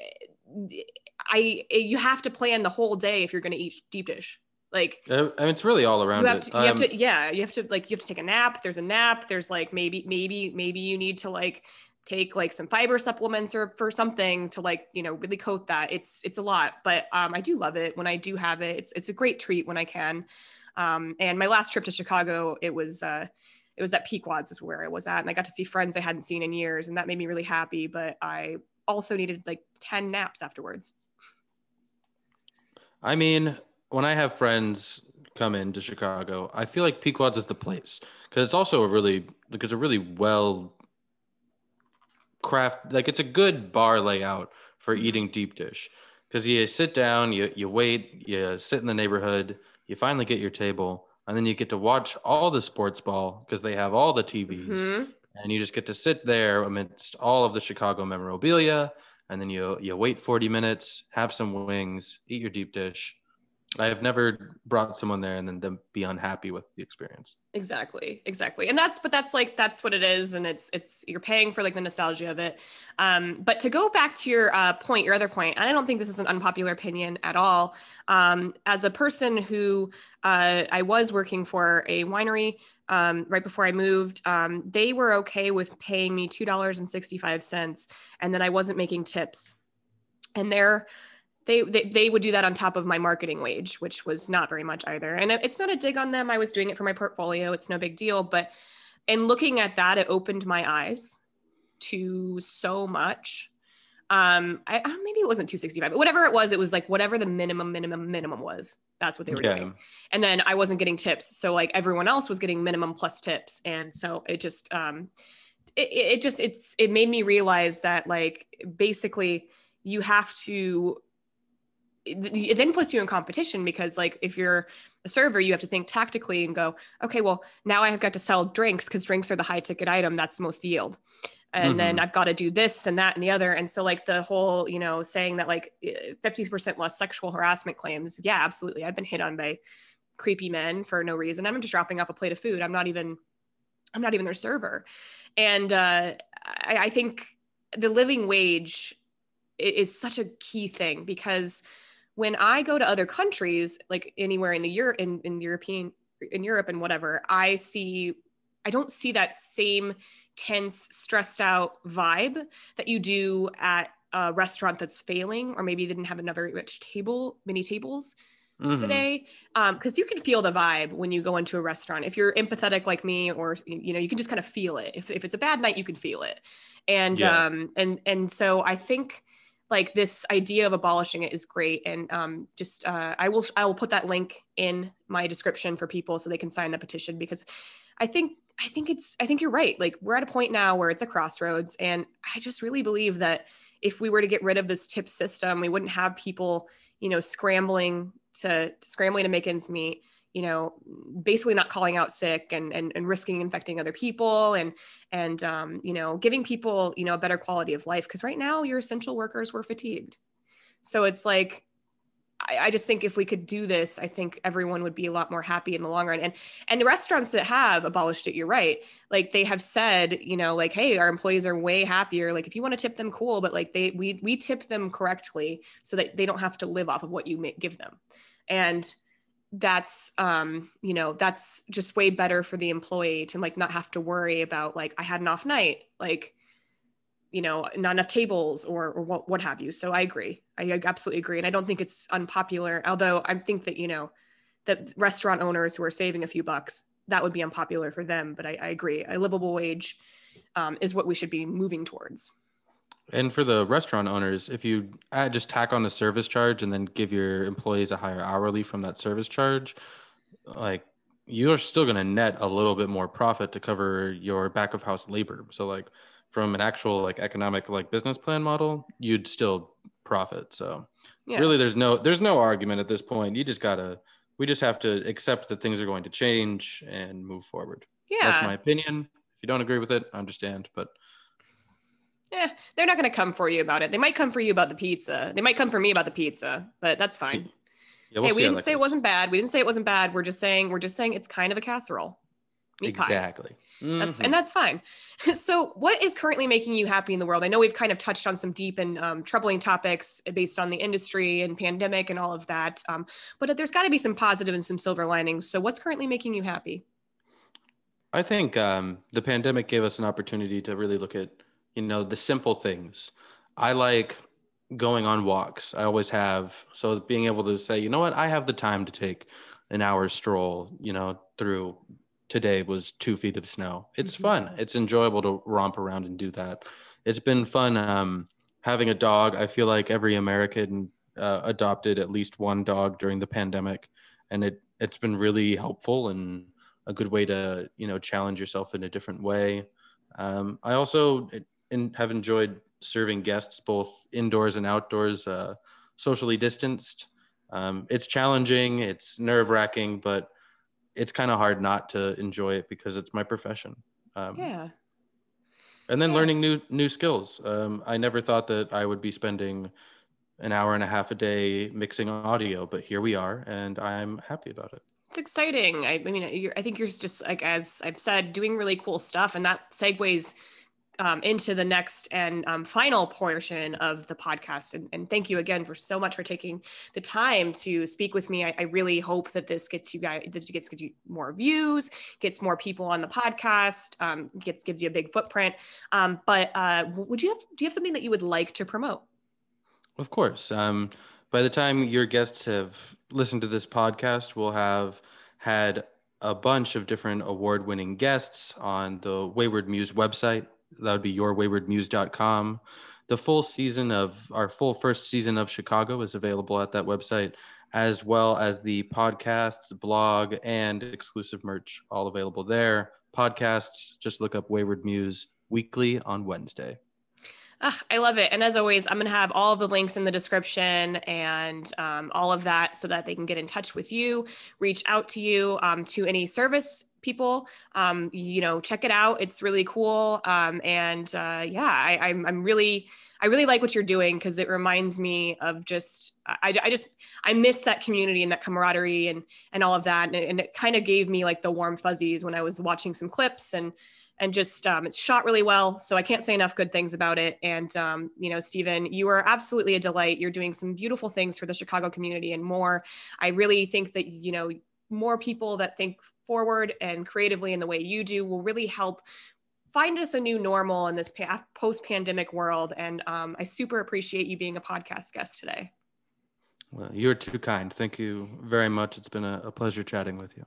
I you have to plan the whole day if you're going to eat deep dish like I mean, it's really all around you have, to, you have to yeah you have to like you have to take a nap there's a nap there's like maybe maybe maybe you need to like take like some fiber supplements or for something to like you know really coat that it's it's a lot but um i do love it when i do have it it's it's a great treat when i can um and my last trip to chicago it was uh it was at Pequod's is where I was at, and I got to see friends I hadn't seen in years, and that made me really happy. But I also needed like ten naps afterwards. I mean, when I have friends come into Chicago, I feel like Pequod's is the place because it's also a really like it's a really well craft like it's a good bar layout for Mhm. eating deep dish because you sit down, you you wait, you sit in the neighborhood, you finally get your table, and then you get to watch all the sports ball because they have all the TVs, Mhm. and you just get to sit there amidst all of the Chicago memorabilia, and then you you wait 40 minutes, have some wings, eat your deep dish. I've never brought someone there and then them be unhappy with the experience. Exactly, exactly. And that's but that's like that's what it is and it's it's you're paying for like the nostalgia of it. Um but to go back to your uh point, your other point, and I don't think this is an unpopular opinion at all. Um as a person who uh I was working for a winery um right before I moved, um they were okay with paying me $2.65 and then I wasn't making tips. And they're they, they they would do that on top of my marketing wage, which was not very much either. And it's not a dig on them. I was doing it for my portfolio. It's no big deal. But in looking at that, it opened my eyes to so much. Um, I, I maybe it wasn't 265, but whatever it was, it was like whatever the minimum, minimum, minimum was. That's what they were doing. And then I wasn't getting tips. So like everyone else was getting minimum plus tips. And so it just um it it just it's it made me realize that like basically you have to it then puts you in competition because like if you're a server you have to think tactically and go okay well now i've got to sell drinks because drinks are the high ticket item that's the most yield. And then i've got to do this and that and the other. And so like the whole you know saying that like eh, 50% less sexual harassment claims yeah absolutely. I've been hit on by creepy men for no reason. I'm just dropping off a plate of food. I'm not even i'm not even their server. And uh, I, I think the living wage is such a key thing because when I go to other countries, like anywhere in the Europe in, in European in Europe and whatever, I see I don't see that same tense, stressed out vibe that you do at a restaurant that's failing, or maybe they didn't have another rich table, many tables Mhm. today because you can feel the vibe when you go into a restaurant if you're empathetic like me or you know you can just kind of feel it if, if it's a bad night you can feel it and Yeah. um and and so i think like this idea of abolishing it is great and um just uh i will i will put that link in my description for people so they can sign the petition because i think i think it's i think you're right. Like we're at a point now where it's a crossroads and i just really believe that if we were to get rid of this tip system we wouldn't have people you know scrambling to scrambling to make ends meet you know basically not calling out sick and and, and risking infecting other people and and um, you know giving people you know a better quality of life. Because right now your essential workers were fatigued. So it's like I, just think if we could do this i think everyone would be a lot more happy in the long run. And and the restaurants that have abolished it you're right. Like they have said you know like hey our employees are way happier. Like if you want to tip them cool but like they we we tip them correctly so that they don't have to live off of what you make, give them. And that's um you know that's just way better for the employee to like not have to worry about like i had an off night like you know not enough tables or or what what have you. So i agree. I absolutely agree. And i don't think it's unpopular although i think that you know that restaurant owners who are saving a few bucks that would be unpopular for them but i, I agree. A livable wage um, is what we should be moving towards And for the restaurant owners, if you add, just tack on a service charge and then give your employees a higher hourly from that service charge, like you're still going to net a little bit more profit to cover your back of house labor. So like from an actual like economic like business plan model, you'd still profit. So yeah really there's no there's no argument at this point. You just got to we just have to accept that things are going to change and move forward. yeah That's my opinion. If you don't agree with it, I understand, but Eh, they're not going to come for you about it. They might come for you about the pizza. They might come for me about the pizza, but that's fine. yeah, we'll hey, we didn't say it wasn't bad. We didn't say it wasn't bad. We're just saying we're just saying it's kind of a casserole. Meat pie. exactly. That's Mhm. and that's fine. [laughs] So, what is currently making you happy in the world? I know we've kind of touched on some deep and um, troubling topics based on the industry and pandemic and all of that, um, but there's got to be some positive and some silver linings. So, what's currently making you happy? I think um, the pandemic gave us an opportunity to really look at, you know, the simple things. I like going on walks. I always have. So being able to say, you know what, I have the time to take an hour stroll, you know, through today was two feet of snow. It's Mhm. fun. It's enjoyable to romp around and do that. It's been fun um, having a dog. I feel like every American uh, adopted at least one dog during the pandemic, and it it's been really helpful and a good way to you know challenge yourself in a different way. Um, I also in, have enjoyed serving guests both indoors and outdoors, uh, socially distanced. Um, it's challenging, it's nerve wracking, but it's kind of hard not to enjoy it because it's my profession. Um, Yeah. and then Yeah. learning new new skills. Um, I never thought that I would be spending an hour and a half a day mixing audio, but here we are, and I'm happy about it. It's exciting. I, I mean, you're, I think you're just like, as I've said, doing really cool stuff. And that segues um, into the next and um, final portion of the podcast. And, and, thank you again for so much for taking the time to speak with me. I, I really hope that this gets you guys, this gets, gets you more views, gets more people on the podcast, um, gets gives you a big footprint. Um, but uh, would you have, do you have something that you would like to promote? Of course. Um, by the time your guests have listened to this podcast, we'll have had a bunch of different award winning guests on the Wayward Muse website that would be yourwaywardmuse.com. The full season of our full first season of Chicago is available at that website, as well as the podcasts, blog, and exclusive merch, all available there. Podcasts, just look up Wayward Muse weekly on Wednesday. Ah, I love it. And as always, I'm going to have all the links in the description and um, all of that so that they can get in touch with you, reach out to you, um, to any service people. Um, you know, check it out. It's really cool. Um, and uh, yeah, I, I'm, I'm really, I really like what you're doing because it reminds me of just, I, I just, I miss that community and that camaraderie and, and all of that. And, and it kind of gave me like the warm fuzzies when I was watching some clips and, and just um, it's shot really well. So I can't say enough good things about it. And um, you know, Stephen, you are absolutely a delight. You're doing some beautiful things for the Chicago community and more. I really think that you know more people that think forward and creatively in the way you do will really help find us a new normal in this pa- post-pandemic world. And um, I super appreciate you being a podcast guest today. Well, you're too kind. Thank you very much. It's been a, a pleasure chatting with you.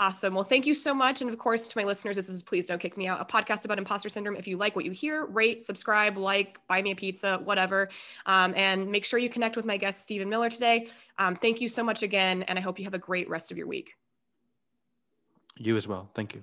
Awesome. Well, thank you so much. And of course, to my listeners, this is Please Don't Kick Me Out, a podcast about imposter syndrome. If you like what you hear, rate, subscribe, like, buy me a pizza, whatever. Um, and make sure you connect with my guest, Stephen Miller, today. Um, thank you so much again. And I hope you have a great rest of your week. You as well. Thank you.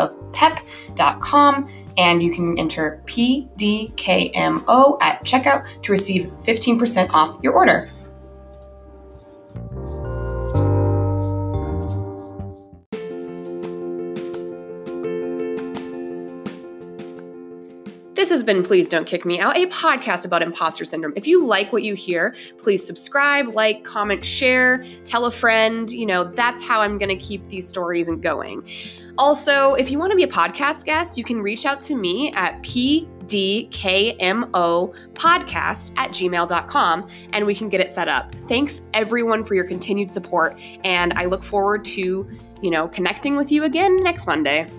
of pep.com and you can enter PDKMO at checkout to receive 15% off your order. This has been Please Don't Kick Me Out, a podcast about imposter syndrome. If you like what you hear, please subscribe, like, comment, share, tell a friend. You know, that's how I'm going to keep these stories going. Also, if you want to be a podcast guest, you can reach out to me at pdkmo podcast at gmail.com and we can get it set up. Thanks everyone for your continued support. And I look forward to, you know, connecting with you again next Monday.